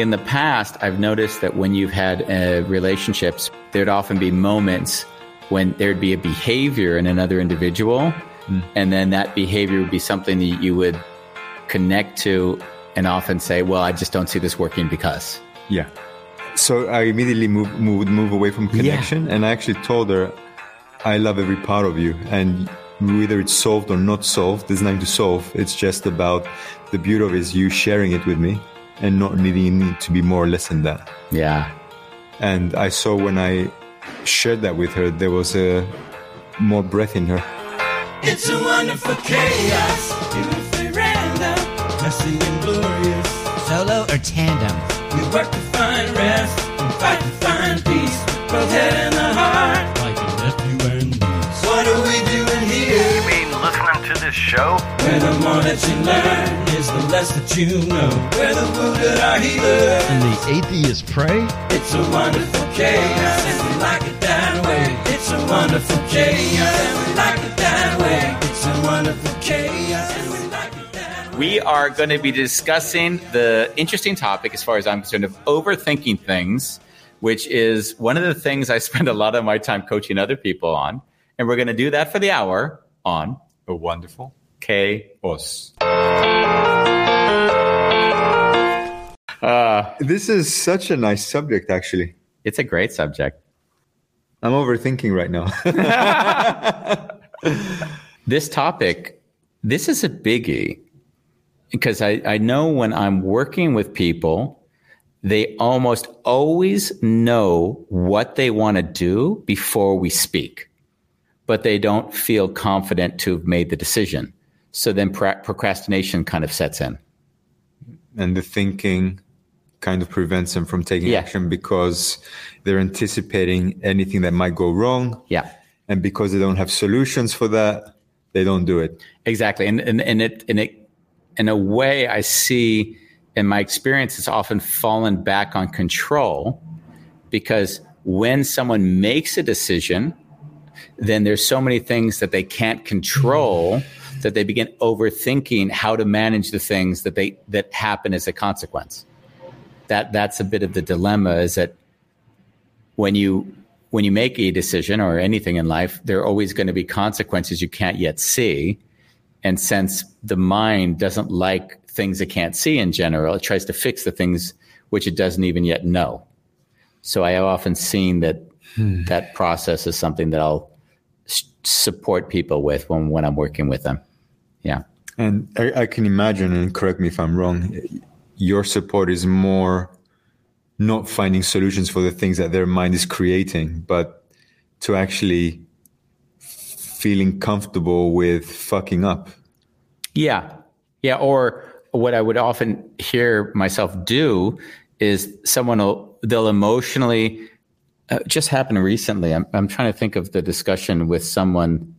In the past, I've noticed that when you've had uh, relationships, there'd often be moments when there'd be a behavior in another individual, mm. and then that behavior would be something that you would connect to and often say, Well, I just don't see this working because. Yeah. So I immediately move, move, move away from connection, yeah. and I actually told her, I love every part of you, and whether it's solved or not solved, there's nothing to solve. It's just about the beauty of it is you sharing it with me and not needing to be more or less than that. Yeah. And I saw when I shared that with her, there was a more breath in her. It's a wonderful chaos, beautifully random, messy and glorious. Solo or tandem? We work to find rest and fight to find peace, both head show? Where the more that you learn is the less that you know. Where the wounded are healers. And the atheists pray? It's a wonderful chaos, and we like it that way. It's a wonderful chaos, and we like it that way. It's a wonderful chaos, and we like it that way. We are going to be discussing the interesting topic, as far as I'm concerned, of overthinking things, which is one of the things I spend a lot of my time coaching other people on. And we're going to do that for the hour on A wonderful chaos. Uh, this is such a nice subject, actually. It's a great subject. I'm overthinking right now. this topic, this is a biggie because I, I know when I'm working with people, they almost always know what they want to do before we speak, but they don't feel confident to have made the decision. So then pra- procrastination kind of sets in. And the thinking kind of prevents them from taking Yeah. action because they're anticipating anything that might go wrong. Yeah. And because they don't have solutions for that, they don't do it. Exactly. And, and, and it, and it, in a way, I see in my experience, it's often fallen back on control because when someone makes a decision, then there's so many things that they can't control that they begin overthinking how to manage the things that they that happen as a consequence. That that's a bit of the dilemma is that when you when you make a decision or anything in life, there are always going to be consequences you can't yet see. And since the mind doesn't like things it can't see in general, it tries to fix the things which it doesn't even yet know. So I have often seen that hmm. that process is something that I'll s- support people with when, when I'm working with them. Yeah. And I, I can imagine, and correct me if I'm wrong, your support is more not finding solutions for the things that their mind is creating, but to actually feeling comfortable with fucking up. Yeah. Yeah. Or what I would often hear myself do is someone will, they'll emotionally, uh, just happened recently. I'm, I'm trying to think of the discussion with someone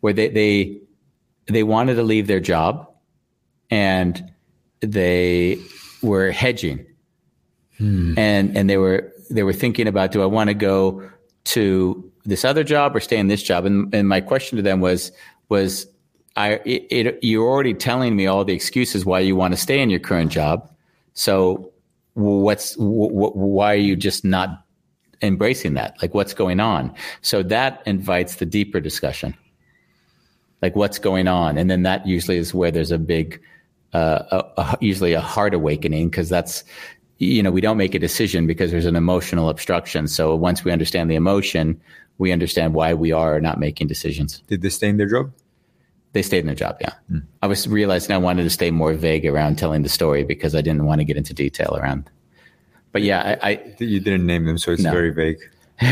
where they, they, they wanted to leave their job and they were hedging hmm. and, and they were, they were thinking about, do I want to go to this other job or stay in this job? And, and my question to them was, was I, it, it, you're already telling me all the excuses why you want to stay in your current job. So what's, wh- wh- why are you just not embracing that? Like what's going on? So that invites the deeper discussion. Like what's going on? And then that usually is where there's a big, uh, a, a, usually a heart awakening because that's, you know, we don't make a decision because there's an emotional obstruction. So once we understand the emotion, we understand why we are not making decisions. Did they stay in their job? They stayed in their job, yeah. I was realizing I wanted to stay more vague around telling the story because I didn't want to get into detail around. But yeah, I, I You didn't name them, so it's No. very vague.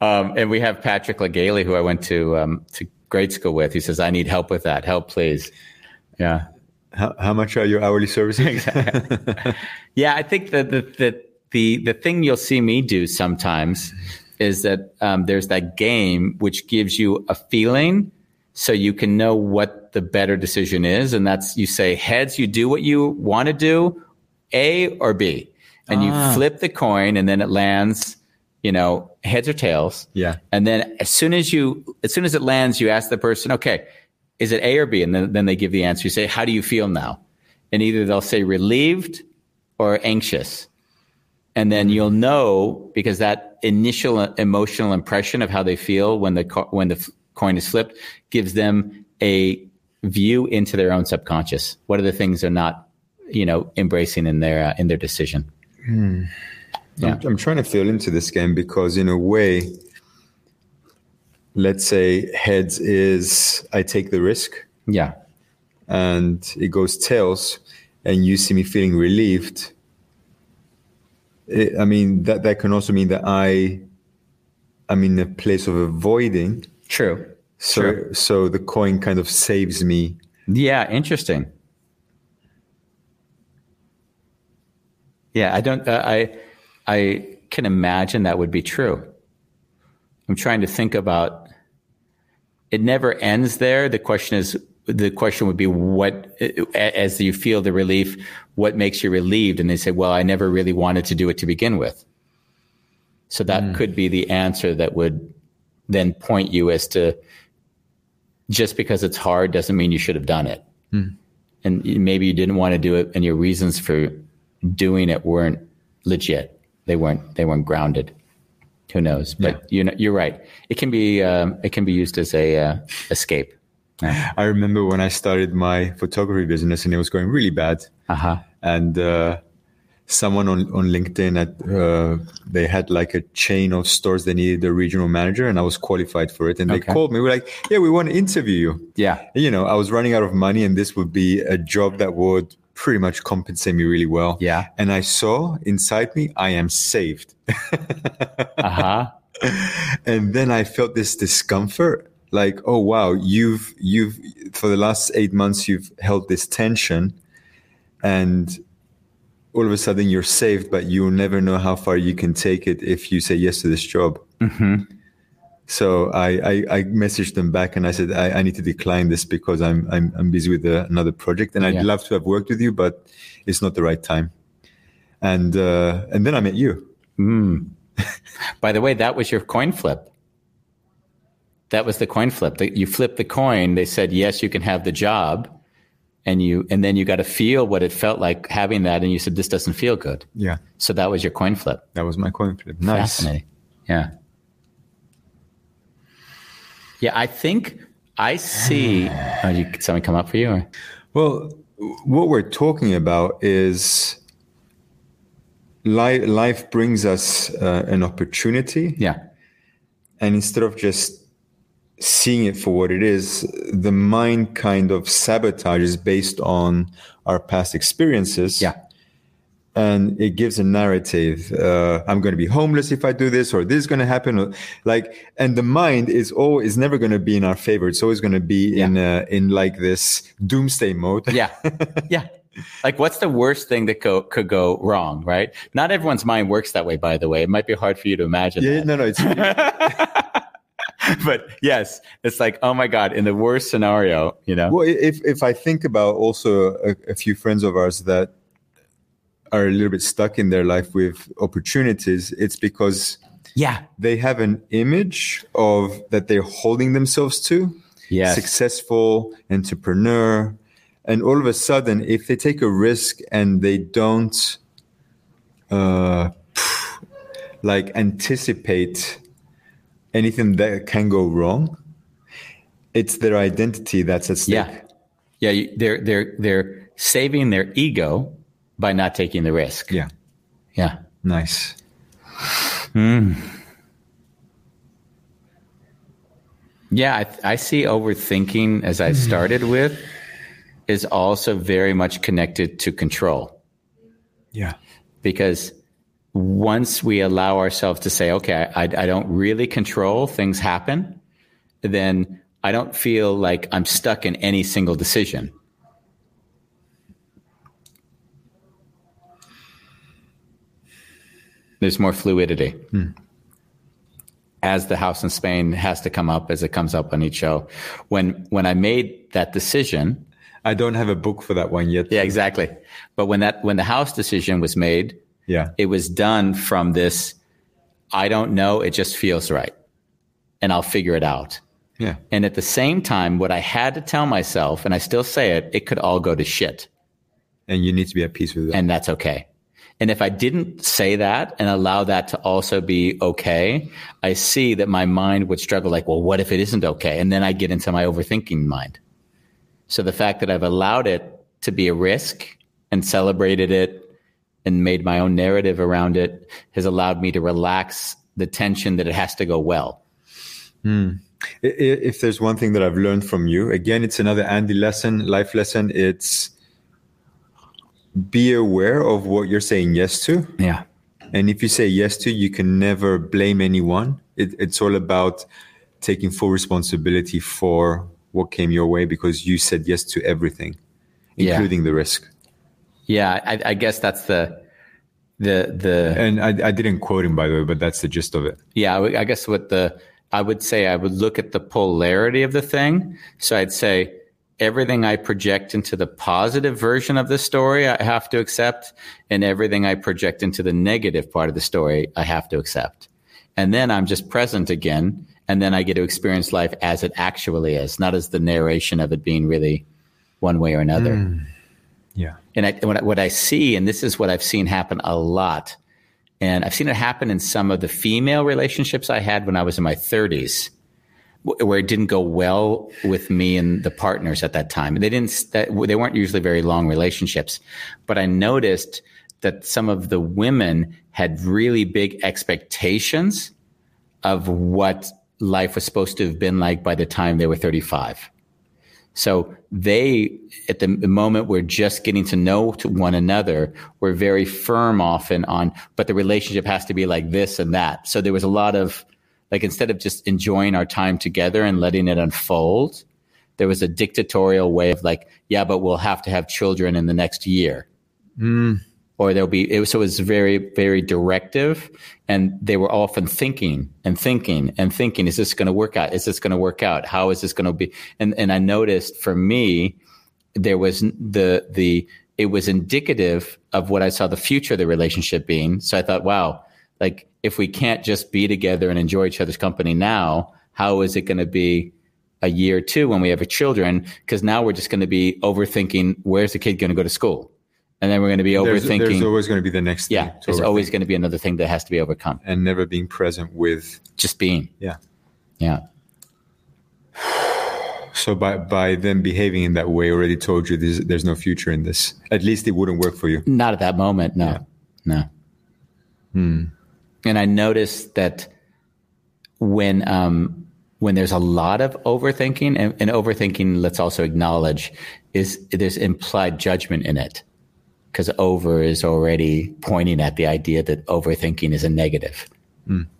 um, and we have Patrick Legaly, who I went to um, to grade school with. He says, "I need help with that. Help, please." Yeah, How, how much are your hourly services? Yeah, I think that the, the the the thing you'll see me do sometimes is that um, there's that game which gives you a feeling, so you can know what the better decision is, and that's you say heads, you do what you want to do, A or B, and you flip the coin, and then it lands, you know, heads or tails. Yeah. and then as soon as you as soon as it lands, you ask the person, okay, is it A or B, and then then they give the answer. You say, how do you feel now? And either they'll say relieved or anxious. And then you'll know because that initial emotional impression of how they feel when the co- when the f- coin is flipped gives them a view into their own subconscious. What are the things they're not, you know, embracing in their uh, in their decision? Yeah. I'm, I'm trying to feel into this game because, in a way, let's say heads is I take the risk, Yeah. and it goes tails, and you see me feeling relieved. It, I mean, that that can also mean that I, I'm in a place of avoiding. True. So Sure. so the coin kind of saves me. Yeah, interesting. Yeah, I don't. Uh, I I can imagine that would be true. I'm trying to think about. It never ends there. The question is, the question would be, what as you feel the relief, what makes you relieved? And they say, well, I never really wanted to do it to begin with. So that hmm. could be the answer that would then point you as to just because it's hard doesn't mean you should have done it. Hmm. And maybe you didn't want to do it and your reasons for doing it weren't legit. They weren't, they weren't grounded. Who knows? But you know, you're right. It can be, um, it can be used as a uh, escape. I remember when I started my photography business and it was going really bad. Uh huh. and uh, someone on, on LinkedIn at uh, they had like a chain of stores they needed a regional manager and I was qualified for it and they called me we're like yeah we want to interview you Yeah. And, you know I was running out of money and this would be a job that would pretty much compensate me really well Yeah. and I saw inside me I am saved Uh huh. and then I felt this discomfort like oh wow you've you've for the last 8 months you've held this tension and all of a sudden you're saved but you'll never know how far you can take it if you say yes to this job so I, I I messaged them back and I said I, I need to decline this because I'm I'm, I'm busy with uh, another project and I'd Yeah. love to have worked with you but it's not the right time and uh, and then I met you By the way, that was your coin flip. That was the coin flip. You flipped the coin. They said, yes, you can have the job. And you, and then you got to feel what it felt like having that. And you said, this doesn't feel good. yeah So that was your coin flip. that was my coin flip nice. Yeah. Yeah. I think I see. Oh, you, did something come up for you? Or? Well, what we're talking about is life, life brings us uh, an opportunity. Yeah. And instead of just seeing it for what it is, the mind kind of sabotages based on our past experiences. Yeah. And it gives a narrative. Uh, I'm going to be homeless if I do this, or this is going to happen. Or like, and the mind is always is never going to be in our favor. It's always going to be in uh, in like this doomsday mode. Yeah. Yeah. Like, what's the worst thing that go, could go wrong, right? Not everyone's mind works that way, by the way. It might be hard for you to imagine. Yeah, that. no, no, it's but yes, it's like, oh my God, in the worst scenario, you know? well. If if I think about also a, a few friends of ours that are a little bit stuck in their life with opportunities, it's because yeah. they have an image of that they're holding themselves to, Yes. successful entrepreneur, and all of a sudden, if they take a risk and they don't, uh, like anticipate anything that can go wrong, it's their identity that's at stake. Yeah. Yeah. They're, they're, they're saving their ego by not taking the risk. Yeah. Yeah. Nice. Hmm. Yeah. I, I see overthinking as I hmm. started with is also very much connected to control. Yeah. because once we allow ourselves to say, okay, I, I don't really control things happen, then I don't feel like I'm stuck in any single decision. There's more fluidity. Hmm. As the house in Spain has to come up as it comes up on each show. When when I made that decision, I don't have a book for that one yet. yeah, exactly. But when that when the house decision was made, Yeah. it was done from this I don't know, it just feels right. And I'll figure it out. Yeah. And at the same time, what I had to tell myself, and I still say it, it could all go to shit. And you need to be at peace with that. and that's okay. And if I didn't say that and allow that to also be okay, I see that my mind would struggle like, well, what if it isn't okay? And then I get into my overthinking mind. So the fact that I've allowed it to be a risk and celebrated it and made my own narrative around it has allowed me to relax the tension that it has to go well. Hmm. I- if there's one thing that I've learned from you, again, it's another Andy lesson, life lesson. It's be aware of what you're saying yes to. Yeah. And if you say yes to, you can never blame anyone. It, it's all about taking full responsibility for what came your way because you said yes to everything, Yeah. including the risk. Yeah. I, I guess that's the, the, the, And I, I didn't quote him, by the way, but that's the gist of it. Yeah, I I guess what the I would say I would look at the polarity of the thing. So I'd say everything I project into the positive version of the story I have to accept, and everything I project into the negative part of the story I have to accept. And then I'm just present again, and then I get to experience life as it actually is, not as the narration of it being really one way or another. Hmm. Yeah. And I, what, I- what I see, and this is what I've seen happen a lot, and I've seen it happen in some of the female relationships I had when I was in my 30s, wh- where it didn't go well with me and the partners at that time. They didn't. That, they weren't usually very long relationships, but I noticed that some of the women had really big expectations of what life was supposed to have been like by the time they were 35. So they, at the moment, were just getting to know to one another. Were very firm often on, but the relationship has to be like this and that. So there was a lot of, like, instead of just enjoying our time together and letting it unfold, there was a dictatorial way of like, yeah, but we'll have to have children in the next year. Hmm. Or there'll be, it was, so it was very, very directive. And they were often thinking and thinking and thinking, is this going to work out? Is this going to work out? How is this going to be? And, and I noticed for me, there was the, the, it was indicative of what I saw the future of the relationship being. So I thought, wow, like if we can't just be together and enjoy each other's company now, how is it going to be a year or two when we have children? Because now we're just going to be overthinking where's the kid going to go to school? And then we're going to be There's, overthinking. there's always going to be the next yeah, there's overthink. always going to be another thing that has to be overcome. and never being present with Just being. yeah Yeah. so by by them behaving in that way already told you there's, there's no future in this at least it wouldn't work for you Not at that moment. No, Yeah. no. Hmm. And I noticed that when um, when there's a lot of overthinking, and, and overthinking, let's also acknowledge, is there's implied judgment in it, because over is already pointing at the idea that overthinking is a negative.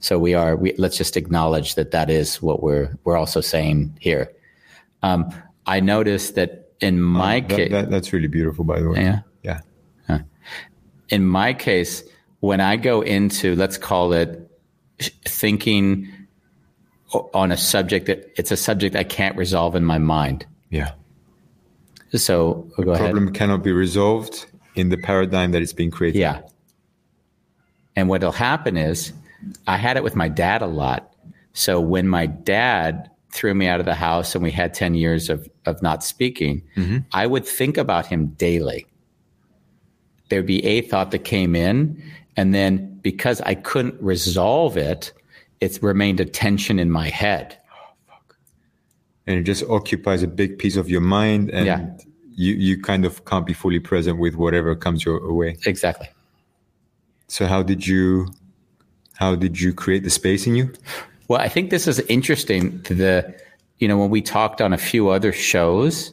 So we are. We, let's just acknowledge that that is what we're we're also saying here. Um, I noticed that in my That- case, that- that's really beautiful by the way yeah yeah in my case, when I go into, let's call it thinking on a subject that it's a subject I can't resolve in my mind. yeah So go ahead. problem cannot be resolved in the paradigm that it's being created Yeah. And what'll happen is I had it with my dad a lot. So when my dad threw me out of the house and we had 10 years of, of not speaking, mm-hmm. I would think about him daily. There'd be a thought that came in. And then because I couldn't resolve it, it's remained a tension in my head. Oh, and it just occupies a big piece of your mind and Yeah. you, you kind of can't be fully present with whatever comes your way Exactly. so how did you how did you create the space in you Well, I think this is interesting. The, you know, when we talked on a few other shows,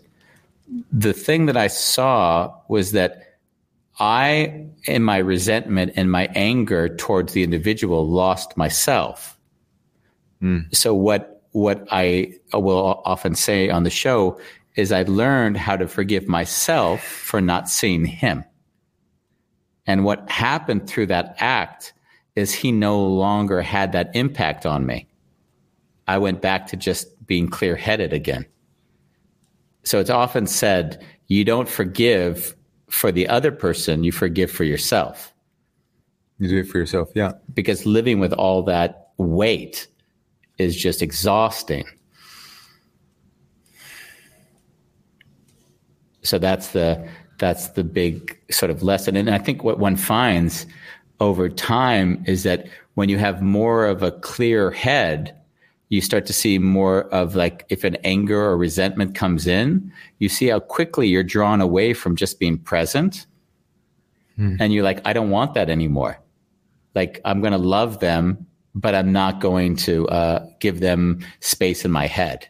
the thing that I saw was that I, in my resentment and my anger towards the individual, lost myself. Hmm. So what what I will often say on the show is I learned how to forgive myself for not seeing him. And what happened through that act is he no longer had that impact on me. I went back to just being clear headed again. So it's often said you don't forgive for the other person, you forgive for yourself. You do it for yourself. Yeah. Because living with all that weight is just exhausting. So that's the that's the big sort of lesson. And I think what one finds over time is that when you have more of a clear head, you start to see more of like if an anger or resentment comes in, you see how quickly you're drawn away from just being present. And you're like, I don't want that anymore. Like, I'm going to love them, but I'm not going to uh, give them space in my head.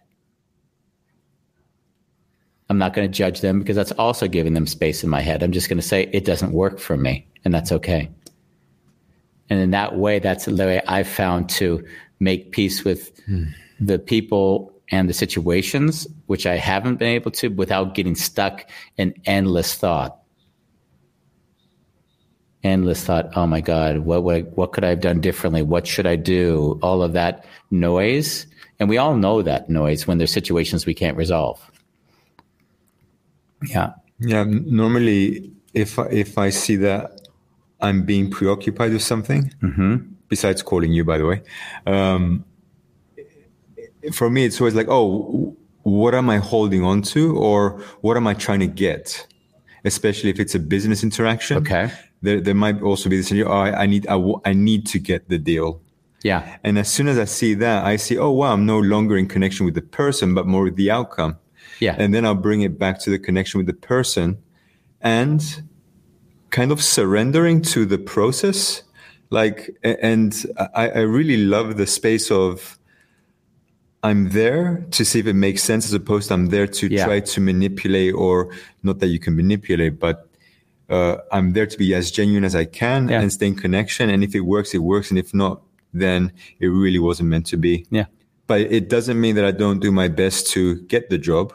I'm not going to judge them because that's also giving them space in my head. I'm just going to say it doesn't work for me, and that's okay. And in that way, that's the way I've found to make peace with hmm. the people and the situations, which I haven't been able to without getting stuck in endless thought. Endless thought. Oh my God, what would I, what could I have done differently? What should I do? All of that noise, and we all know that noise when there's situations we can't resolve. Yeah. Yeah. Normally, if if I see that I'm being preoccupied with something, mm-hmm. Besides calling you, by the way, um, for me, it's always like, oh, what am I holding on to, or what am I trying to get? Especially if it's a business interaction. Okay. There, there might also be this. Oh, I, I need, I, w- I need to get the deal. Yeah. And as soon as I see that, I see, oh wow, I'm no longer in connection with the person, but more with the outcome. Yeah. And then I'll bring it back to the connection with the person and kind of surrendering to the process. Like, and I, I really love the space of I'm there to see if it makes sense as opposed to I'm there to Yeah. try to manipulate or not that you can manipulate, but uh, I'm there to be as genuine as I can Yeah. and stay in connection. And if it works, it works. And if not, then it really wasn't meant to be. Yeah. But it doesn't mean that I don't do my best to get the job.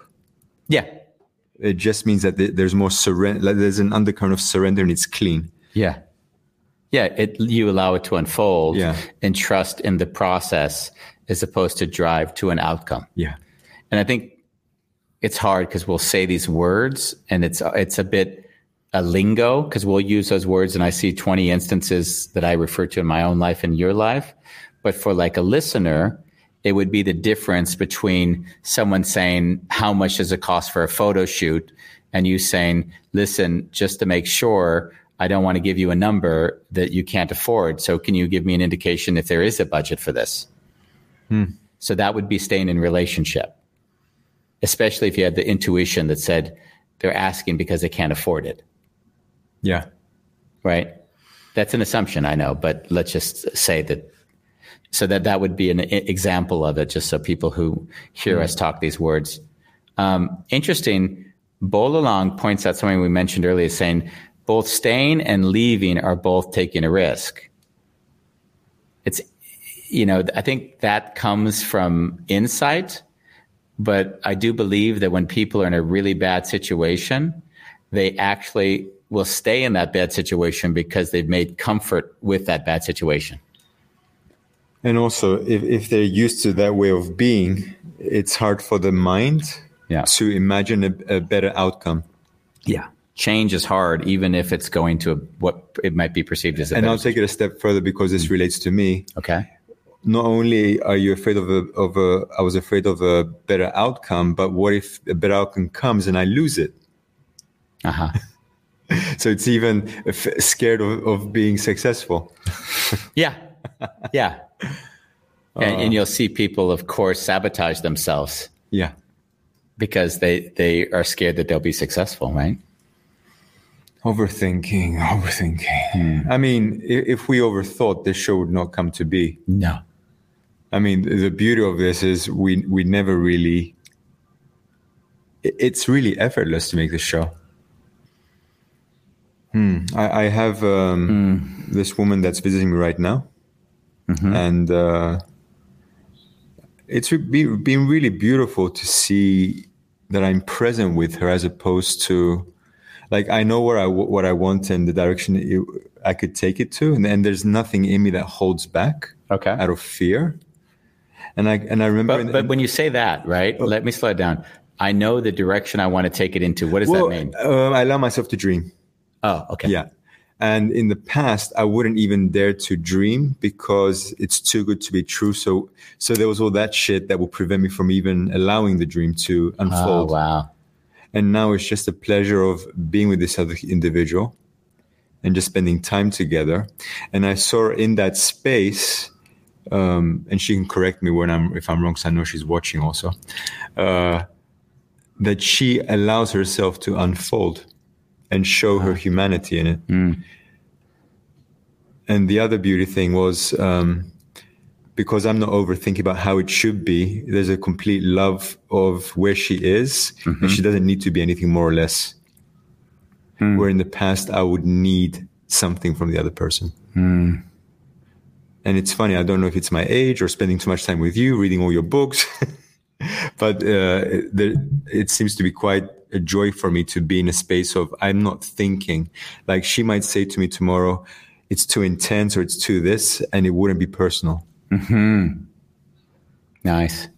Yeah. It just means that there's more surrender. Like there's an undercurrent of surrender, and it's clean. Yeah. Yeah. It, you allow it to unfold Yeah. and trust in the process as opposed to drive to an outcome. Yeah. And I think it's hard because we'll say these words and it's, it's a bit a lingo because we'll use those words. And I see 20 instances that I refer to in my own life and your life. But for like a listener, it would be the difference between someone saying, how much does it cost for a photo shoot? And you saying, listen, just to make sure, I don't want to give you a number that you can't afford. So can you give me an indication if there is a budget for this? So that would be staying in relationship, especially if you had the intuition that said they're asking because they can't afford it, Yeah. right? That's an assumption, I know, but let's just say that. So that that would be an example of it, just so people who hear us talk these words. Um, interesting. Bolalang points out something we mentioned earlier, saying both staying and leaving are both taking a risk. It's, you know, I think that comes from insight, but I do believe that when people are in a really bad situation, they actually will stay in that bad situation because they've made comfort with that bad situation. And also, if, if they're used to that way of being, it's hard for the mind Yeah. to imagine a, a better outcome. Yeah. Change is hard, even if it's going to a, what it might be perceived as a And I'll take it a step further because this relates to me. Okay. Not only are you afraid of a, of a, I was afraid of a better outcome, but what if a better outcome comes and I lose it? Uh huh. So it's even f- scared of, of being successful. Yeah. Yeah. And, and you'll see people, of course, sabotage themselves Yeah. because they, they are scared that they'll be successful, right? Overthinking, overthinking. I mean, if, we overthought, this show would not come to be. No. I mean, the beauty of this is we we never really. It's really effortless to make this show. Hmm. I, I have um, this woman that's visiting me right now, and uh, it's re- been really beautiful to see that I'm present with her as opposed to, like, I know where I what I want and the direction it, I could take it to, and, and there's nothing in me that holds back Okay. out of fear. And I and I remember, But, in- but when you say that, right? Let me slow it down. I know the direction I want to take it into. What does well, that mean? um, I allow myself to dream. Oh, okay. Yeah. And in the past, I wouldn't even dare to dream because it's too good to be true. So, so there was all that shit that would prevent me from even allowing the dream to Oh, unfold. wow. And now it's just a pleasure of being with this other individual and just spending time together. And I saw her in that space, um, and she can correct me when I'm if I'm wrong, because I know she's watching also. Uh, that she allows herself to unfold and show her humanity in it. And the other beauty thing was um, because I'm not overthinking about how it should be. There's a complete love of where she is, and mm-hmm. she doesn't need to be anything more or less. Hmm. Where in the past I would need something from the other person. Hmm. And it's funny. I don't know if it's my age or spending too much time with you, reading all your books, but uh, there, it seems to be quite a joy for me to be in a space of I'm not thinking. Like she might say to me tomorrow, "It's too intense" or "It's too this," and it wouldn't be personal. Nice.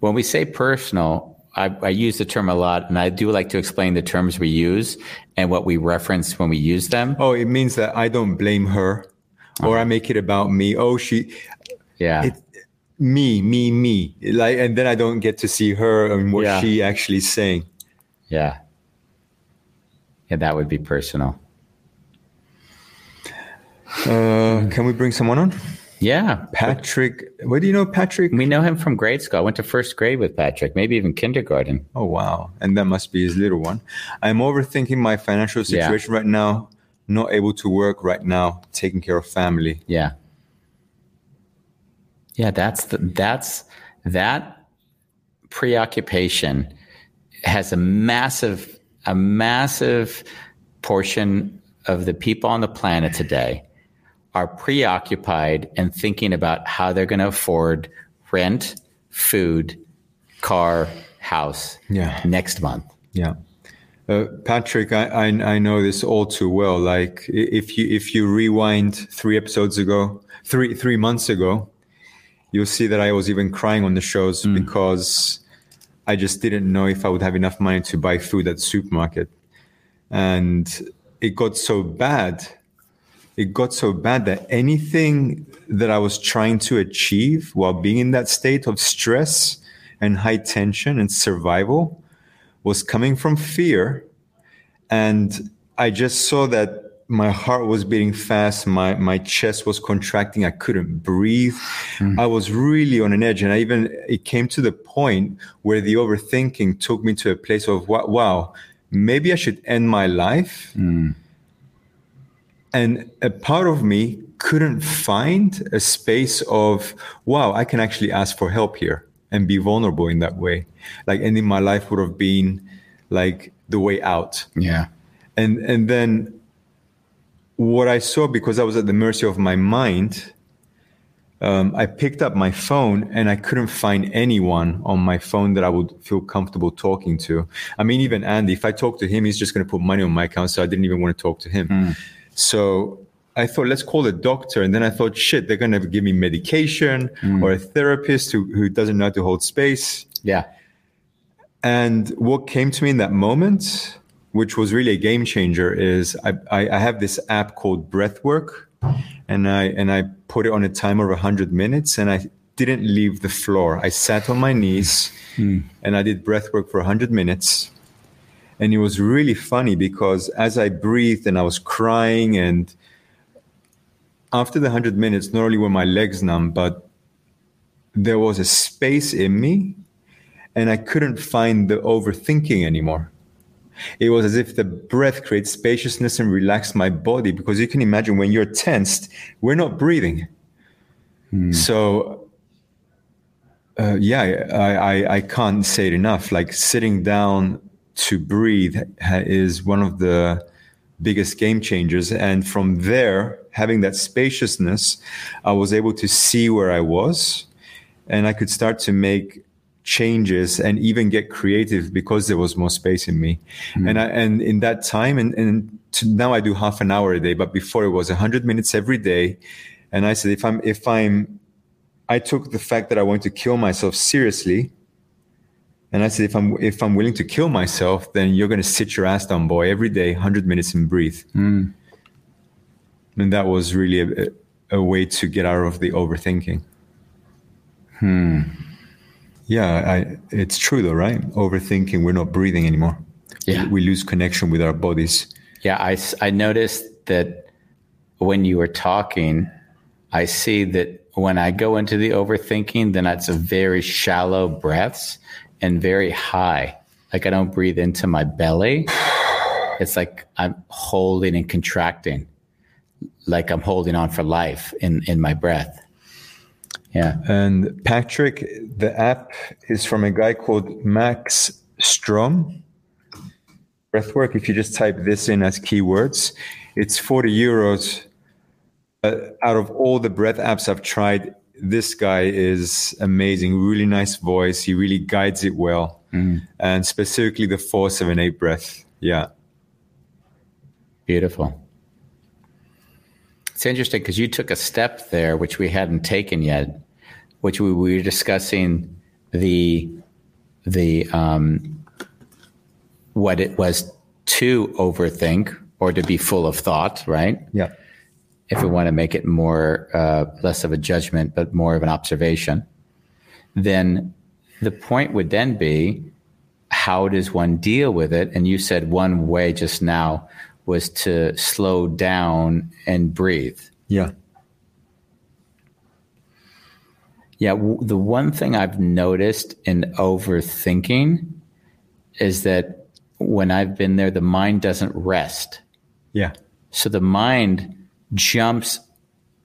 When we say personal, I, I use the term a lot, and I do like to explain the terms we use and what we reference when we use them. Oh, it means that I don't blame her, or I make it about me. Oh, she, Yeah. it, me, me, me. Like, and then I don't get to see her and what Yeah. she actually saying. yeah. Yeah, that would be personal. Uh, can we bring someone on? Yeah. Patrick, where do you know Patrick? We know him from grade school. I went to first grade with Patrick, maybe even kindergarten. Oh wow! And that must be his little one. I'm overthinking my financial Yeah. situation right now. Not able to work right now. Taking care of family. Yeah. Yeah, that's the, that's that preoccupation has a massive a massive portion of the people on the planet today are preoccupied and thinking about how they're going to afford rent, food, car, house Yeah. next month. Yeah. Uh, Patrick, I, I I know this all too well. Like if you if you rewind three episodes ago, three three months ago, you'll see that I was even crying on the shows because I just didn't know if I would have enough money to buy food at the supermarket, and it got so bad. It got so bad that anything that I was trying to achieve while being in that state of stress and high tension and survival was coming from fear. And I just saw that my heart was beating fast. My, my chest was contracting. I couldn't breathe. Hmm. I was really on an edge. And I even, it came to the point where the overthinking took me to a place of, wow, maybe I should end my life. Hmm. And a part of me couldn't find a space of, wow, I can actually ask for help here and be vulnerable in that way. Like ending my life would have been like the way out. Yeah. And and then what I saw because I was at the mercy of my mind, um, I picked up my phone and I couldn't find anyone on my phone that I would feel comfortable talking to. I mean, even Andy, if I talk to him, he's just going to put money on my account. So I didn't even want to talk to him. So I thought, let's call a doctor. And then I thought, shit, they're going to give me medication mm. or a therapist who, who doesn't know how to hold space. Yeah. And what came to me in that moment, which was really a game changer, is I, I, I have this app called Breathwork, and I and I put it on a timer of 100 minutes, and I didn't leave the floor. I sat on my knees, hmm. and I did breathwork for 100 minutes, and it was really funny because as I breathed and I was crying, and after the 100 minutes, not only were my legs numb, but there was a space in me and I couldn't find the overthinking anymore. It was as if the breath creates spaciousness and relaxed my body because you can imagine when you're tensed, we're not breathing. So, uh, yeah, I, I, I can't say it enough. Like sitting down to breathe is one of the biggest game changers. And from there, having that spaciousness, I was able to see where I was and I could start to make changes and even get creative because there was more space in me. Hmm. And I, and in that time, and, and to now I do half an hour a day, but before it was hundred minutes every day. And I said, if I'm, if I'm, I took the fact that I want to kill myself seriously. And I said, if I'm, if I'm willing to kill myself, then you're going to sit your ass down, boy, every day, hundred minutes and breathe. And that was really a, a way to get out of the overthinking. Hmm. Yeah, I, it's true though, right? Overthinking, we're not breathing anymore. Yeah. We lose connection with our bodies. Yeah, I I noticed that when you were talking, I see that when I go into the overthinking, then it's a very shallow breaths and very high. Like I don't breathe into my belly. It's like I'm holding and contracting, like I'm holding on for life in, in my breath. Yeah. And Patrick, the app is from a guy called Max Strom. Breathwork, if you just type this in as keywords, it's 40 euros. Uh, out of all the breath apps I've tried, this guy is amazing. Really nice voice. He really guides it well. And specifically the 478 breath. Yeah. Beautiful. It's interesting because you took a step there, which we hadn't taken yet, which we, we were discussing the the um, what it was to overthink or to be full of thought, right? Yeah. If we want to make it more uh, less of a judgment, but more of an observation, then the point would then be how does one deal with it? And you said one way just now was to slow down and breathe. Yeah. Yeah, w- the one thing I've noticed in overthinking is that when I've been there, the mind doesn't rest. Yeah. So the mind jumps.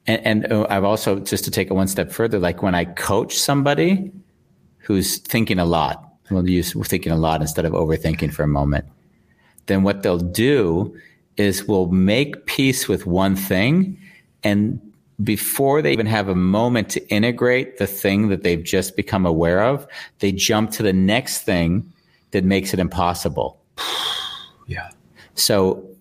And, and uh, I've also, just to take it one step further, like when I coach somebody who's thinking a lot, we'll use thinking a lot instead of overthinking for a moment, then what they'll do is we'll make peace with one thing. And before they even have a moment to integrate the thing that they've just become aware of, they jump to the next thing that makes it impossible. Yeah. So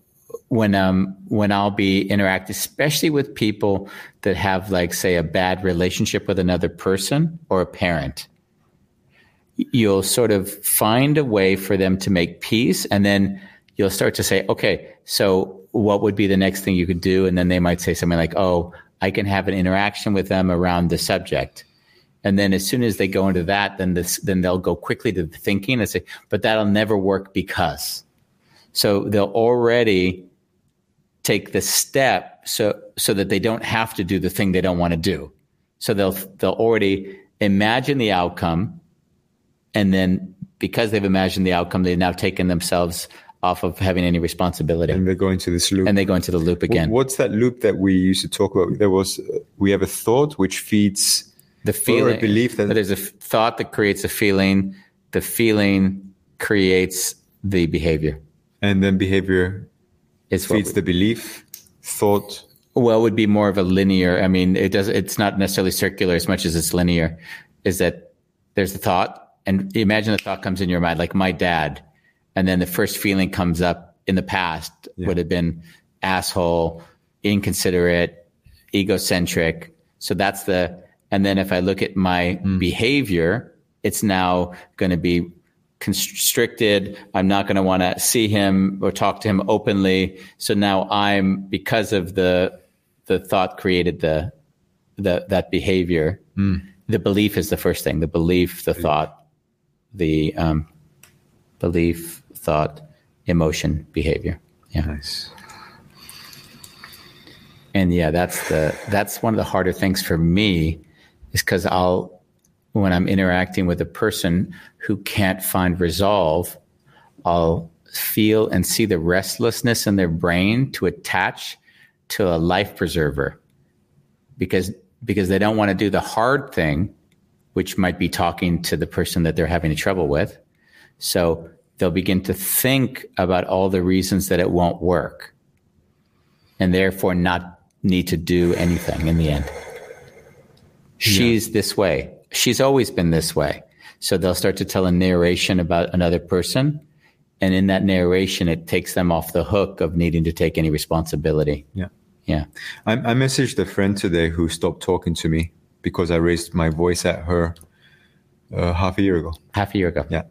when um when I'll be interacting, especially with people that have like say a bad relationship with another person or a parent, you'll sort of find a way for them to make peace and then you'll start to say, okay, so what would be the next thing you could do? And then they might say something like, oh, I can have an interaction with them around the subject. And then as soon as they go into that, then this, then they'll go quickly to the thinking and say, but that'll never work because. So they'll already take the step so so that they don't have to do the thing they don't want to do. So they'll they'll already imagine the outcome, and then because they've imagined the outcome, they've now taken themselves off of having any responsibility, And they go into this loop. and they go into the loop again. What's that loop that we used to talk about? There was, we have a thought which feeds the feeling, belief that- there's a thought that creates a feeling. The feeling creates the behavior. and then behavior It's feeds we- the belief, thought. Well, it would be more of a linear. I mean, it does. It's not necessarily circular as much as it's linear. Is that there's a thought, and imagine the thought comes in your mind, like my dad, and then the first feeling comes up in the past would have been asshole, inconsiderate, egocentric. So that's the. And then if I look at my mm. behavior, it's now going to be constricted. I'm not going to want to see him or talk to him openly. So now I'm because of the the thought created the the that behavior. The belief is the first thing. The belief, the thought, the um, belief, thought, emotion, behavior. Yeah. Nice. And yeah, that's the that's one of the harder things for me is because I'll when I'm interacting with a person who can't find resolve, I'll feel and see the restlessness in their brain to attach to a life preserver because because they don't want to do the hard thing, which might be talking to the person that they're having trouble with. So they'll begin to think about all the reasons that it won't work and therefore not need to do anything in the end. She's this way. She's always been this way. So they'll start to tell a narration about another person. And in that narration, it takes them off the hook of needing to take any responsibility. Yeah. Yeah. I, I messaged a friend today who stopped talking to me because I raised my voice at her uh, half a year ago. Half a year ago. Yeah.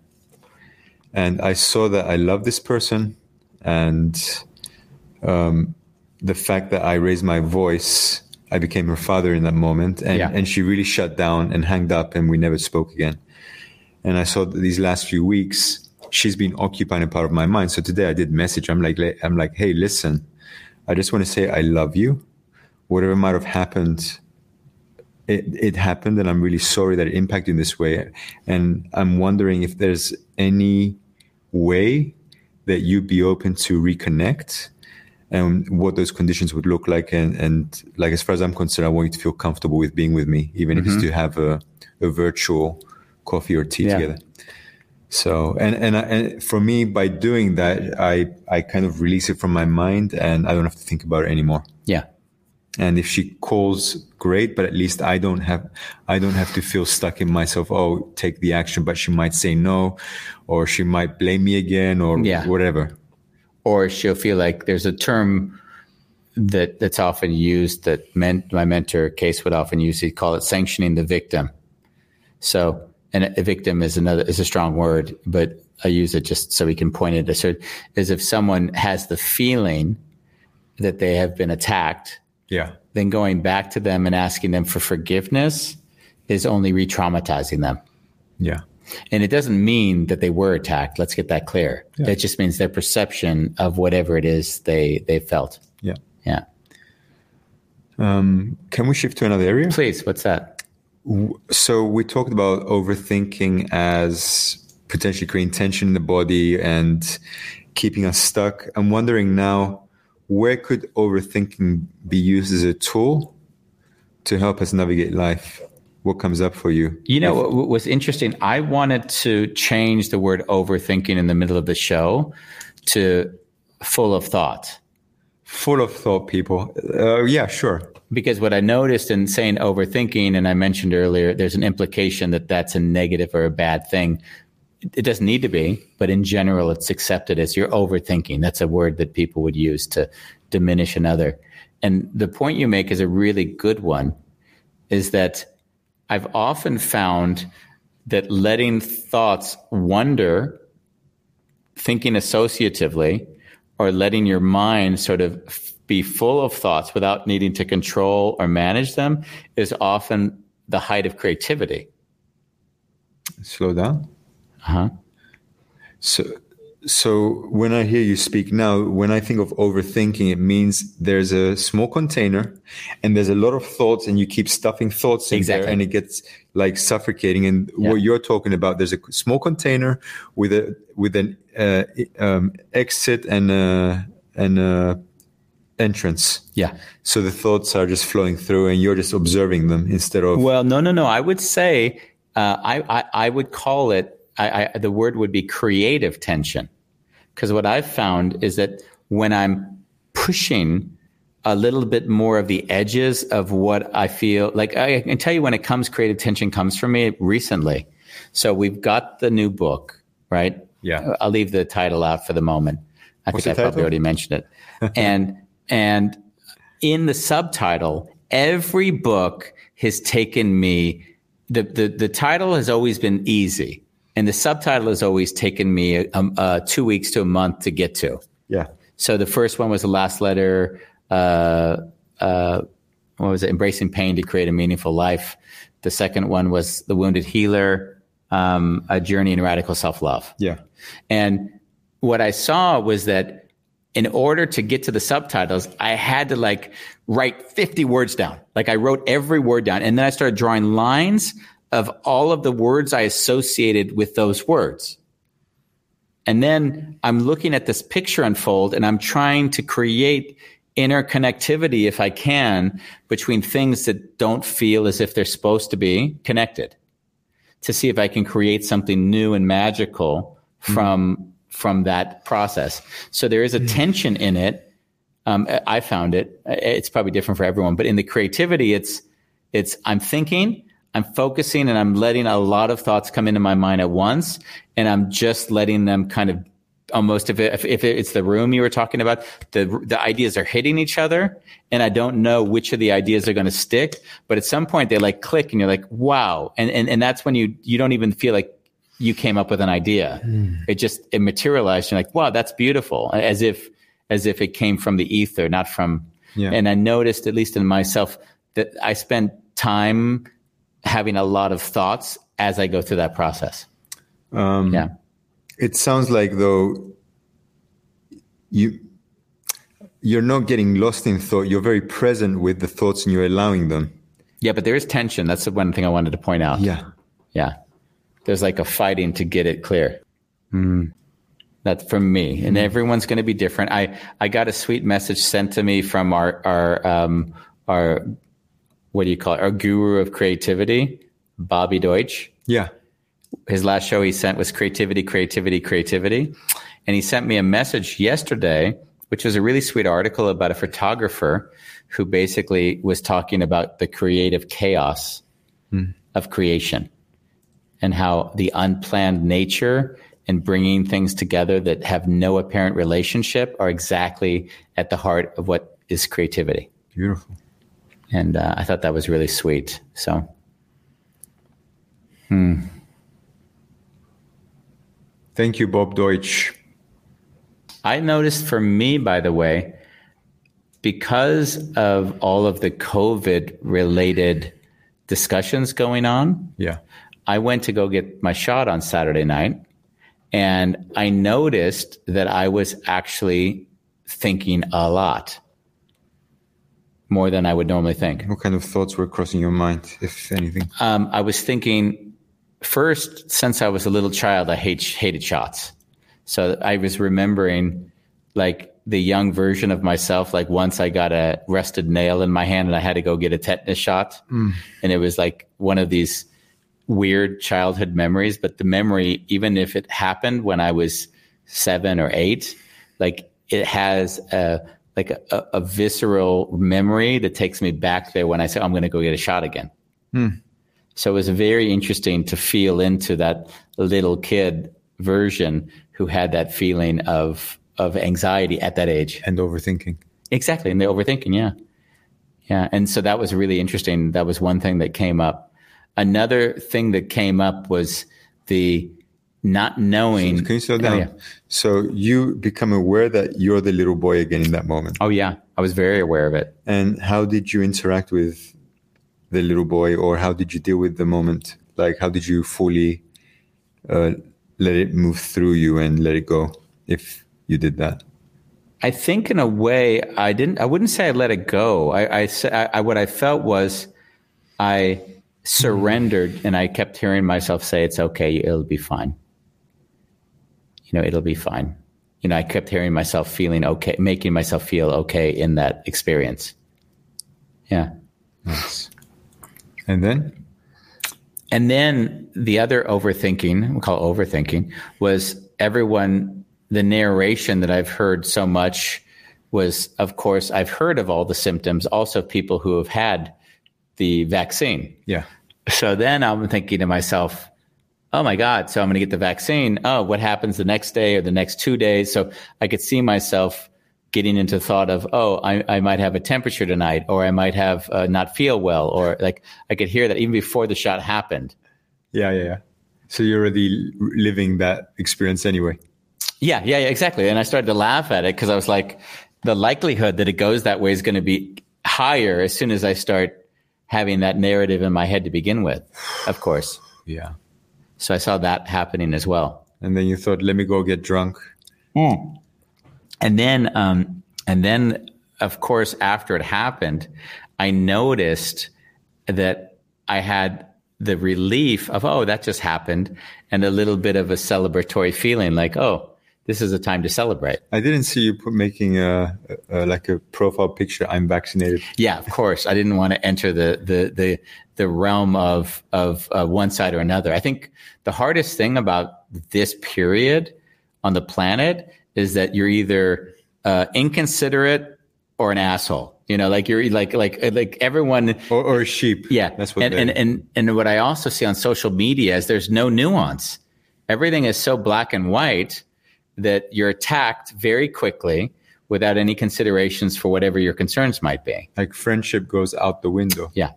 And I saw that I love this person and um, the fact that I raised my voice, I became her father in that moment. And, Yeah. and she really shut down and hanged up and we never spoke again. And I saw that these last few weeks, she's been occupying a part of my mind. So today I did message. I'm like, I'm like, hey, listen, I just want to say I love you. Whatever might have happened, it, it happened, and I'm really sorry that it impacted in this way. And I'm wondering if there's any way that you'd be open to reconnect and what those conditions would look like. And, and like, as far as I'm concerned, I want you to feel comfortable with being with me, even if it's mm-hmm. to have a, a virtual coffee or tea Yeah. together. So, and, and, I, and for me, by doing that, I, I kind of release it from my mind and I don't have to think about it anymore. Yeah. And if she calls, great, but at least I don't have, I don't have to feel stuck in myself. Oh, take the action, but she might say no, or she might blame me again, or Yeah. whatever. Or she'll feel like there's a term that that's often used that men, my mentor Case would often use. He'd call it sanctioning the victim. So, and a victim is another is a strong word, but I use it just so we can point it. So, is if someone has the feeling that they have been attacked, Yeah. then going back to them and asking them for forgiveness is only re-traumatizing them. Yeah. And it doesn't mean that they were attacked. Let's get that clear. Yeah. It just means their perception of whatever it is they they felt. Yeah. Yeah. Um, can we shift to another area? Please, what's that? So we talked about overthinking as potentially creating tension in the body and keeping us stuck. I'm wondering now, where could overthinking be used as a tool to help us navigate life? What comes up for you? You know what what was interesting? I wanted to change the word overthinking in the middle of the show to full of thought. Full of thought, people. Uh, yeah, sure. Because what I noticed in saying overthinking, and I mentioned earlier, there's an implication that that's a negative or a bad thing. It doesn't need to be, but in general, it's accepted as you're overthinking. That's a word that people would use to diminish another. And the point you make is a really good one is that I've often found that letting thoughts wander, thinking associatively, or letting your mind sort of be full of thoughts without needing to control or manage them is often the height of creativity. Slow down. Uh-huh. So, so when I hear you speak now, when I think of overthinking, it means there's a small container and there's a lot of thoughts and you keep stuffing thoughts in Exactly. there and it gets like suffocating. And Yeah. what you're talking about, there's a small container with a, with an, uh, um, exit and, uh, and, uh, entrance. Yeah. So the thoughts are just flowing through and you're just observing them instead of, Well, no, no, no. I would say uh, I, I I would call it. I, I, the word would be creative tension, because what I've found is that when I'm pushing a little bit more of the edges of what I feel like, I can tell you when it comes, creative tension comes from me recently. So we've got the new book, right? Yeah. I'll leave the title out for the moment. I What's think I probably already mentioned it. and and in the subtitle, every book has taken me. The, the the title has always been easy, and the subtitle has always taken me um, uh, two weeks to a month to get to. yeah. So the first one was the last letter. Uh, uh, what was it? Embracing pain to create a meaningful life. The second one was the wounded healer. Um, a journey in radical self love. Yeah. And what I saw was that in order to get to the subtitles, I had to like write 50 words down. Like I wrote every word down and then I started drawing lines of all of the words I associated with those words. And then I'm looking at this picture unfold and I'm trying to create interconnectivity, if I can, between things that don't feel as if they're supposed to be connected to see if I can create something new and magical from from that process. So there is a tension in it. Um, I found it. It's probably different for everyone, but in the creativity, it's it's I'm thinking, I'm focusing and I'm letting a lot of thoughts come into my mind at once, and I'm just letting them kind of almost if, it, if, if it's the room you were talking about, the the ideas are hitting each other, and I don't know which of the ideas are going to stick. But at some point, they like click, and you're like, wow, and and and that's when you you don't even feel like you came up with an idea. Hmm. It just it materialized. You're like, wow, that's beautiful, as if as if it came from the ether, not from. Yeah. And I noticed, at least in myself, that I spent time having a lot of thoughts as I go through that process. Um, Yeah. It sounds like though you you're not getting lost in thought. You're very present with the thoughts and you're allowing them. Yeah, but there is tension. That's the one thing I wanted to point out. Yeah. Yeah. There's like a fighting to get it clear. Mm. That's from me. And everyone's going to be different. I, I got a sweet message sent to me from our, our, um, our, what do you call it? Our guru of creativity, Bobby Deutsch. Yeah. His last show he sent was creativity, creativity, creativity. And he sent me a message yesterday, which was a really sweet article about a photographer who basically was talking about the creative chaos hmm. of creation and how the unplanned nature and bringing things together that have no apparent relationship are exactly at the heart of what is creativity. Beautiful. And uh, I thought that was really sweet. So, Thank you, Bob Deutsch. I noticed for me, by the way, because of all of the COVID related discussions going on, Yeah. I went to go get my shot on Saturday night and I noticed that I was actually thinking a lot more than I would normally think. What kind of thoughts were crossing your mind, if anything? Um, I was thinking first, since I was a little child, I hate, hated shots. So I was remembering like the young version of myself. Like once I got a rusted nail in my hand and I had to go get a tetanus shot. And it was like one of these weird childhood memories. But the memory, even if it happened when I was seven or eight, like it has a, like a, a, visceral memory that takes me back there when I say, I'm going to go get a shot again. Hmm. So it was very interesting to feel into that little kid version who had that feeling of of anxiety at that age. And overthinking. Exactly, and the overthinking, yeah, yeah. And so that was really interesting. That was one thing that came up. Another thing that came up was the not knowing. Can you slow Oh, down? yeah. So you become aware that you're the little boy again in that moment. Oh yeah, I was very aware of it. And how did you interact with the little boy, or how did you deal with the moment? Like, how did you fully uh, let it move through you and let it go? If you did that, I think in a way I didn't. I wouldn't say I let it go. I, I, I what I felt was I surrendered, and I kept hearing myself say, "It's okay. It'll be fine. You know, it'll be fine." You know, I kept hearing myself feeling okay, making myself feel okay in that experience. Yeah. Nice. and then And then the other overthinking, we call it overthinking, was everyone, the narration that I've heard so much was, of course, I've heard of all the symptoms, also people who have had the vaccine. yeah, So then I'm thinking to myself, oh my God, so I'm going to get the vaccine. Oh, what happens the next day or the next two days? So I could see myself getting into thought of, oh, I, I might have a temperature tonight, or I might have uh, not feel well, or like I could hear that even before the shot happened. yeah, yeah, yeah. So you're already living that experience anyway. Yeah, yeah, yeah, exactly. And I started to laugh at it because I was like, the likelihood that it goes that way is going to be higher as soon as I start having that narrative in my head to begin with, of course. Yeah. So I saw that happening as well. And then you thought, let me go get drunk. And then, um, and then, of course, after it happened, I noticed that I had the relief of, oh, that just happened, and a little bit of a celebratory feeling, like, oh, this is a time to celebrate. I didn't see you put, making a, a like a profile picture. I'm vaccinated. Yeah, of course. I didn't want to enter the the the the realm of of uh, one side or another. I think the hardest thing about this period on the planet is that you're either uh, inconsiderate or an asshole. You know, like you're like like like everyone. or, or a sheep. Yeah, that's what. And and, and and what I also see on social media is there's no nuance. Everything is so black and white that you're attacked very quickly without any considerations for whatever your concerns might be. like friendship goes out the window. Yeah.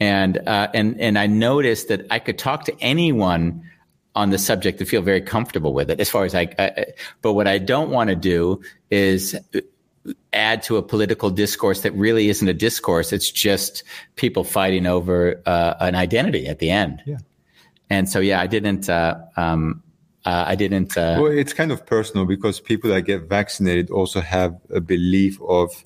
And uh, and and I noticed that I could talk to anyone on the subject and feel very comfortable with it. As far as I, I but what I don't want to do is add to a political discourse that really isn't a discourse. It's just people fighting over uh, an identity at the end. Yeah. And so yeah, I didn't. Uh, um, uh, I didn't. Uh, Well, it's kind of personal because people that get vaccinated also have a belief of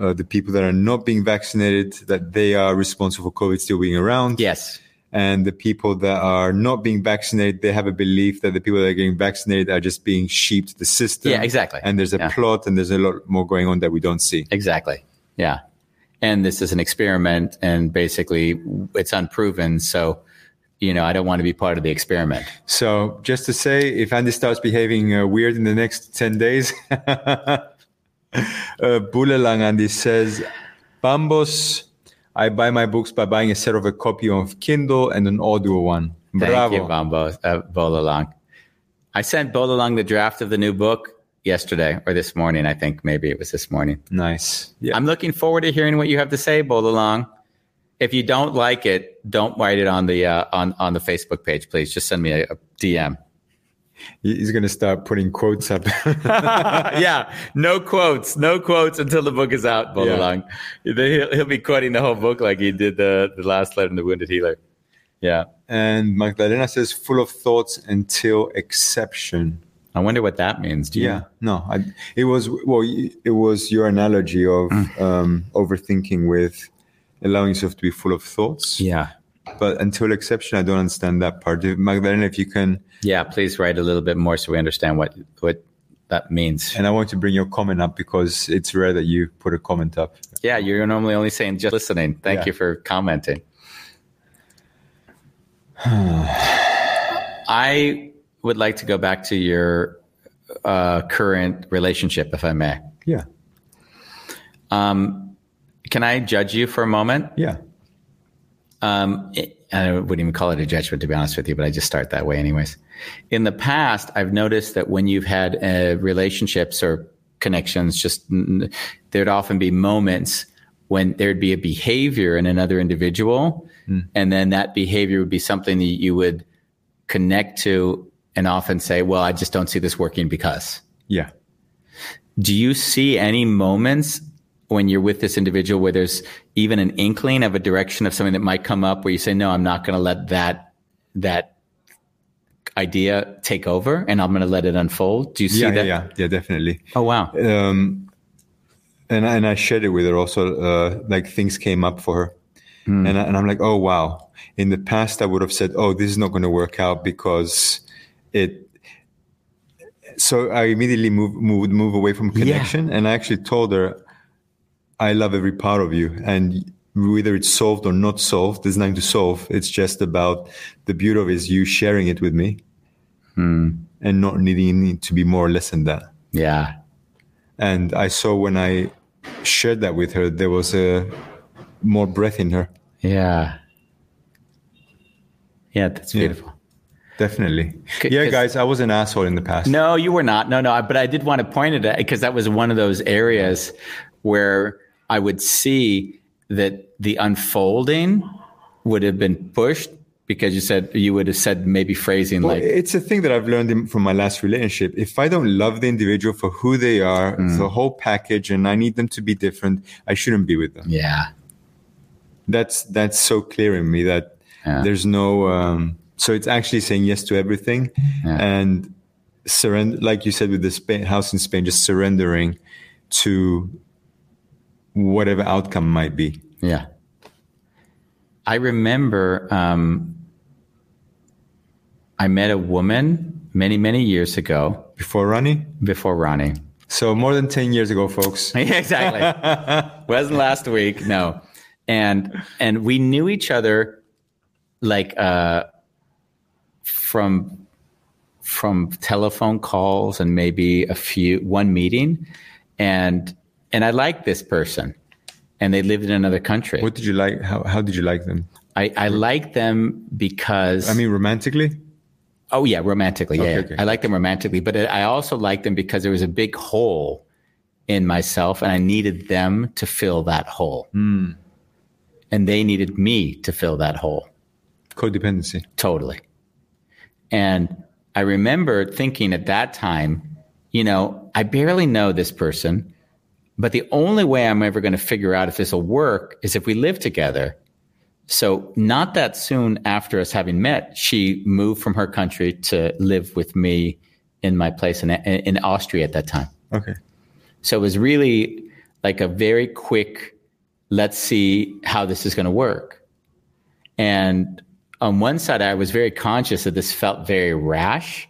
uh, the people that are not being vaccinated that they are responsible for COVID still being around. yes. And the people that are not being vaccinated, they have a belief that the people that are getting vaccinated are just being sheep to the system. Yeah, exactly. And there's a Yeah. plot and there's a lot more going on that we don't see. Exactly. Yeah. And this is an experiment and basically it's unproven. So, you know, I don't want to be part of the experiment. So just to say, if Andy starts behaving uh, weird in the next 10 days, uh, Bulelang Andy says, Bambos, I buy my books by buying a set of a copy of Kindle and an audio one. Thank Bravo. you, Bombo, uh. I sent Bulelang the draft of the new book yesterday or this morning. I think maybe it was this morning. Nice. Yeah. I'm looking forward to hearing what you have to say, Bulelang. If you don't like it, don't write it on the uh, on on the Facebook page, please. Just send me a, a DM. He's going to start putting quotes up. yeah, no quotes, no quotes until the book is out. Bulelang, he'll, he'll be quoting the whole book like he did the the last letter in the Wounded Healer. Yeah, and Magdalena says, full of thoughts until exception. I wonder what that means. Do you? Yeah, no, I, it was well, it was your analogy of Mm. um, overthinking with allowing yourself to be full of thoughts. yeah, But until exception, I don't understand that part. Magdalena, if you can, yeah. Please write a little bit more so we understand what what that means. and I want to bring your comment up because it's rare that you put a comment up. Yeah, you're normally only saying just listening. Thank Yeah. you for commenting. I would like to go back to your uh, current relationship, if I may. Yeah, Um, can I judge you for a moment? yeah, Um, it, I wouldn't even call it a judgment, to be honest with you, but I just start that way, anyways. In the past, I've noticed that when you've had uh, relationships or connections, just mm, there'd often be moments when there'd be a behavior in another individual, and then that behavior would be something that you would connect to and often say, "Well, I just don't see this working because." yeah. Do you see any moments when you're with this individual where there's even an inkling of a direction of something that might come up where you say, no, I'm not going to let that, that idea take over and I'm going to let it unfold? Do you see Yeah, that? yeah, yeah, yeah, definitely. Oh, wow. Um, and and I shared it with her also. Uh, like things came up for her, and I, and I'm like, oh wow. In the past, I would have said, oh, this is not going to work out because it. So I immediately move move move away from connection, and I actually told her, I love every part of you, and whether it's solved or not solved, there's nothing to solve. It's just about the beauty of is you sharing it with me, hmm. and not needing to be more or less than that. Yeah. And I saw when I shared that with her, there was a more breath in her. Yeah. Yeah. That's Yeah. beautiful. Definitely. Yeah, guys, I was an asshole in the past. No, you were not. No, no. But I did want to point it at because that was one of those areas where I would see that the unfolding would have been pushed because you said you would have said maybe phrasing Well, like, it's a thing that I've learned in, from my last relationship. If I don't love the individual for who they are, Mm. the whole package, and I need them to be different, I shouldn't be with them. yeah, That's that's so clear in me that Yeah. there's no. Um, so it's actually saying yes to everything, Yeah. and surrender, like you said with the Spain, house in Spain, just surrendering to whatever outcome might be. yeah. I remember um, I met a woman many, many years ago Before Ronnie, before Ronnie. so more than ten years ago, folks. Yeah, exactly. Wasn't last week, no. And and we knew each other like uh from from telephone calls and maybe a few one meeting and and I liked this person, and they lived in another country. What did you like? How, how did you like them? I, I liked them because I mean, romantically? Oh yeah, romantically. Yeah, Okay, yeah. okay. I like them romantically, but I also liked them because there was a big hole in myself, and I needed them to fill that hole, Hmm. and they needed me to fill that hole Codependency. totally. And I remember thinking at that time, you know, I barely know this person, but the only way I'm ever going to figure out if this will work is if we live together. So, not that soon after us having met, she moved from her country to live with me in my place in, in Austria at that time. Okay. So, it was really like a very quick, let's see how this is going to work. And on one side, I was very conscious that this felt very rash.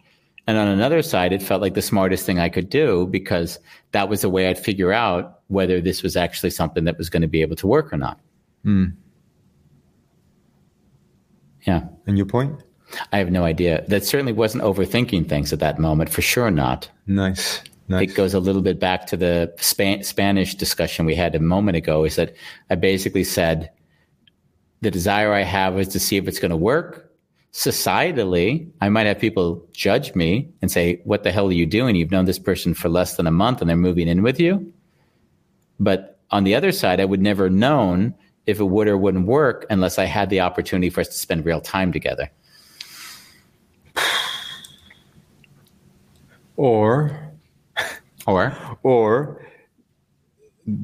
And on another side, it felt like the smartest thing I could do because that was the way I'd figure out whether this was actually something that was going to be able to work or not. Hmm. Yeah. And your point? I have no idea. That certainly wasn't overthinking things at that moment, for sure not. Nice. Nice. It goes a little bit back to the Span- Spanish discussion we had a moment ago. Is that I basically said the desire I have is to see if it's going to work. Societally, I might have people judge me and say, "What the hell are you doing? You've known this person for less than a month, and they're moving in with you." But on the other side, I would never known if it would or wouldn't work unless I had the opportunity for us to spend real time together. or Or or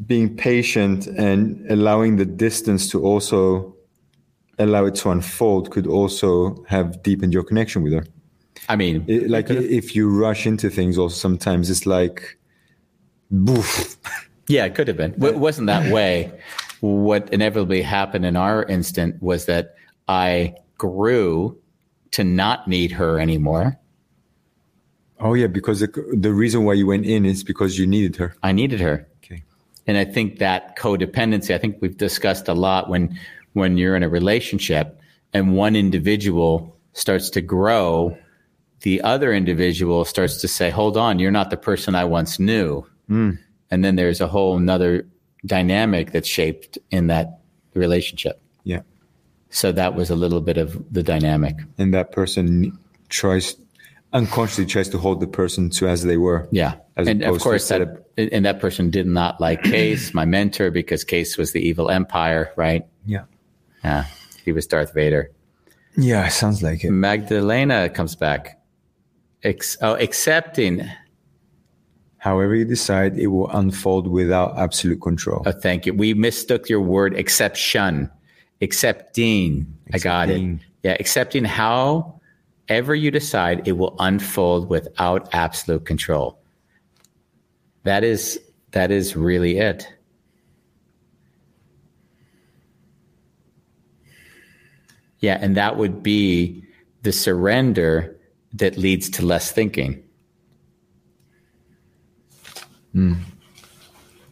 being patient and allowing the distance to also allow it to unfold could also have deepened your connection with her. I mean, It- like if you rush into things, also sometimes it's like, boof. Yeah, it could have been. It wasn't that way. What inevitably happened in our instant was that I grew to not need her anymore. Oh yeah, because the, the reason why you went in is because you needed her. I needed her. Okay. And I think that codependency, I think we've discussed a lot when when you're in a relationship and one individual starts to grow, the other individual starts to say, Hold on, you're not the person I once knew. Mm. And then there's a whole nother dynamic that's shaped in that relationship. Yeah. So that was a little bit of the dynamic. And that person tries unconsciously tries to hold the person to as they were. Yeah. And of course that and that person did not like Case, my mentor, because Case was the evil empire, right? Yeah. Yeah. He was Darth Vader. Yeah, sounds like it. Magdalena comes back. Ex- oh, accepting. However you decide, it will unfold without absolute control. Oh, thank you. We mistook your word exception. Accepting. I got it. Yeah. Accepting however you decide, it will unfold without absolute control. That is that is really it. Yeah, and that would be the surrender that leads to less thinking. Hmm.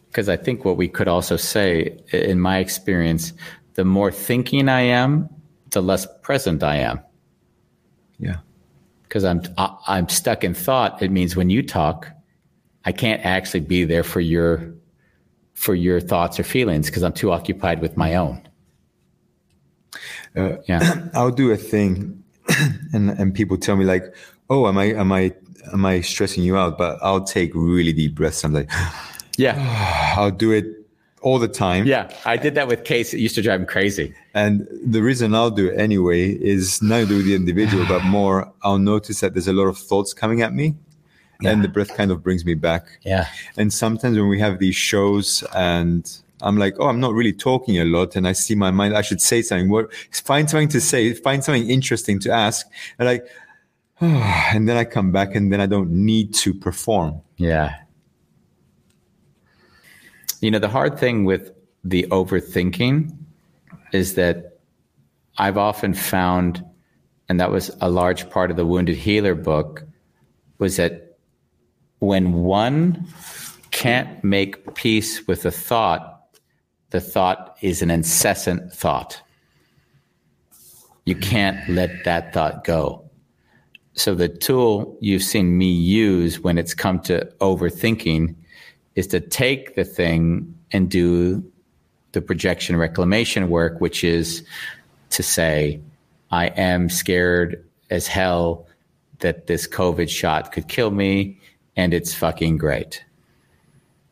Because I think what we could also say, in my experience, the more thinking I am, the less present I am. Yeah. Because I'm I- I'm stuck in thought. It means when you talk, I can't actually be there for your for your thoughts or feelings because I'm too occupied with my own. Uh, Yeah. I'll do a thing, and and people tell me like, "Oh, am I am I am I stressing you out?" But I'll take really deep breaths. I'm like, Yeah. I'll do it all the time. Yeah. I did that with Case. It used to drive him crazy. And the reason I'll do it anyway is not do with the individual, but more I'll notice that there's a lot of thoughts coming at me, and the breath kind of brings me back. Yeah. And sometimes when we have these shows and I'm like, oh, I'm not really talking a lot. And I see my mind, I should say something. What, find something to say, find something interesting to ask. And like, and then I come back and then I don't need to perform. Yeah. You know, the hard thing with the overthinking is that I've often found, and that was a large part of the Wounded Healer book, was that when one can't make peace with a thought, the thought is an incessant thought. You can't let that thought go. So the tool you've seen me use when it's come to overthinking is to take the thing and do the projection reclamation work, which is to say, I am scared as hell that this COVID shot could kill me, and it's fucking great.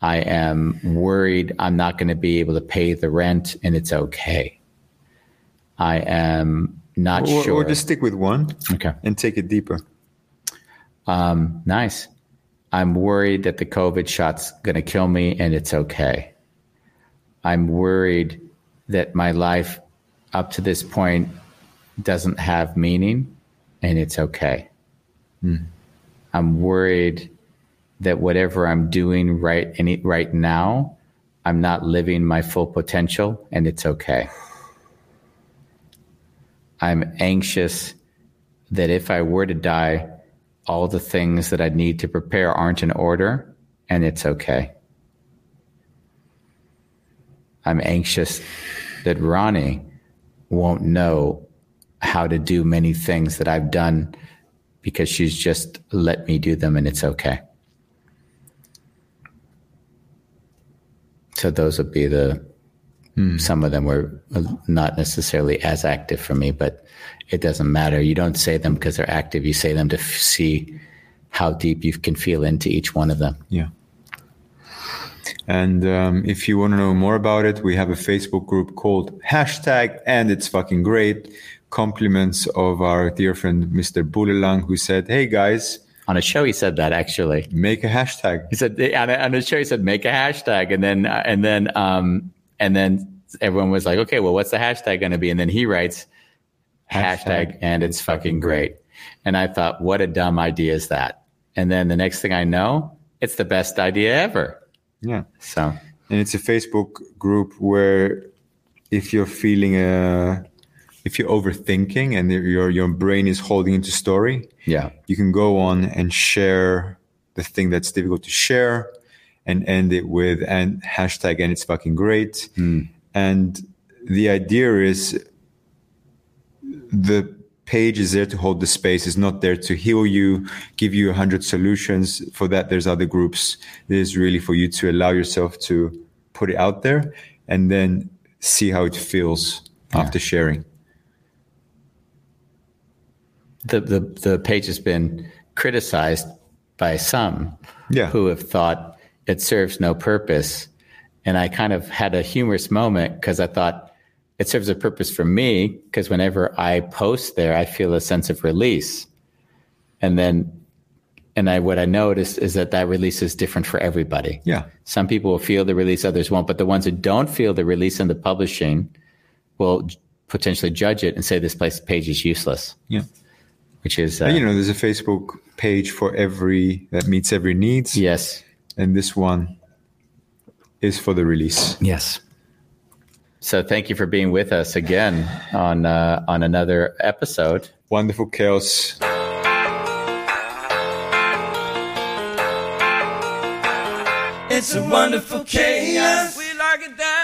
I am worried I'm not going to be able to pay the rent, and it's okay. I am not Or, sure. or just stick with one okay. and take it deeper. Um, nice. I'm worried that the COVID shot's going to kill me and it's okay. I'm worried that my life up to this point doesn't have meaning and it's okay. I'm worried that whatever I'm doing right any, right now, I'm not living my full potential and it's okay. I'm anxious that if I were to die, all the things that I need to prepare aren't in order, and it's okay. I'm anxious that Ronnie won't know how to do many things that I've done because she's just let me do them, and it's okay. So those would be the some of them were not necessarily as active for me, but it doesn't matter. You don't say them because they're active. You say them to f- see how deep you can feel into each one of them. Yeah. And um, if you want to know more about it, we have a Facebook group called hashtag, and it's fucking great. Compliments of our dear friend Mr. Bulelang, who said, "Hey guys, On a show, he said that actually. make a hashtag." He said on a, on a show, he said make a hashtag, and then uh, and then um, and then everyone was like, okay, well, what's the hashtag going to be? And then he writes hashtag, Hashtag, and it's fucking great. And I thought, what a dumb idea is that? And then the next thing I know, it's the best idea ever. Yeah. So and it's a Facebook group where if you're feeling uh if you're overthinking and your your brain is holding into story, yeah, you can go on and share the thing that's difficult to share and end it with and hashtag and it's fucking great. Hmm. And the idea is the page is there to hold the space. It's not there to heal you give you a hundred solutions. For that there's other groups. It is really for you to allow yourself to put it out there and then see how it feels after sharing the the the page has been criticized by some Yeah. who have thought it serves no purpose. And I kind of had a humorous moment because I thought it serves a purpose for me because whenever I post there, I feel a sense of release. And then, and I what I noticed is that that release is different for everybody. yeah Some people will feel the release, others won't. But the ones who don't feel the release in the publishing will potentially judge it and say this place page is useless, yeah which is uh, you know there's a facebook page for every that meets every needs yes, and this one is for the release yes. So thank you for being with us again on uh, on another episode. wonderful chaos It's a wonderful chaos. We like it that way.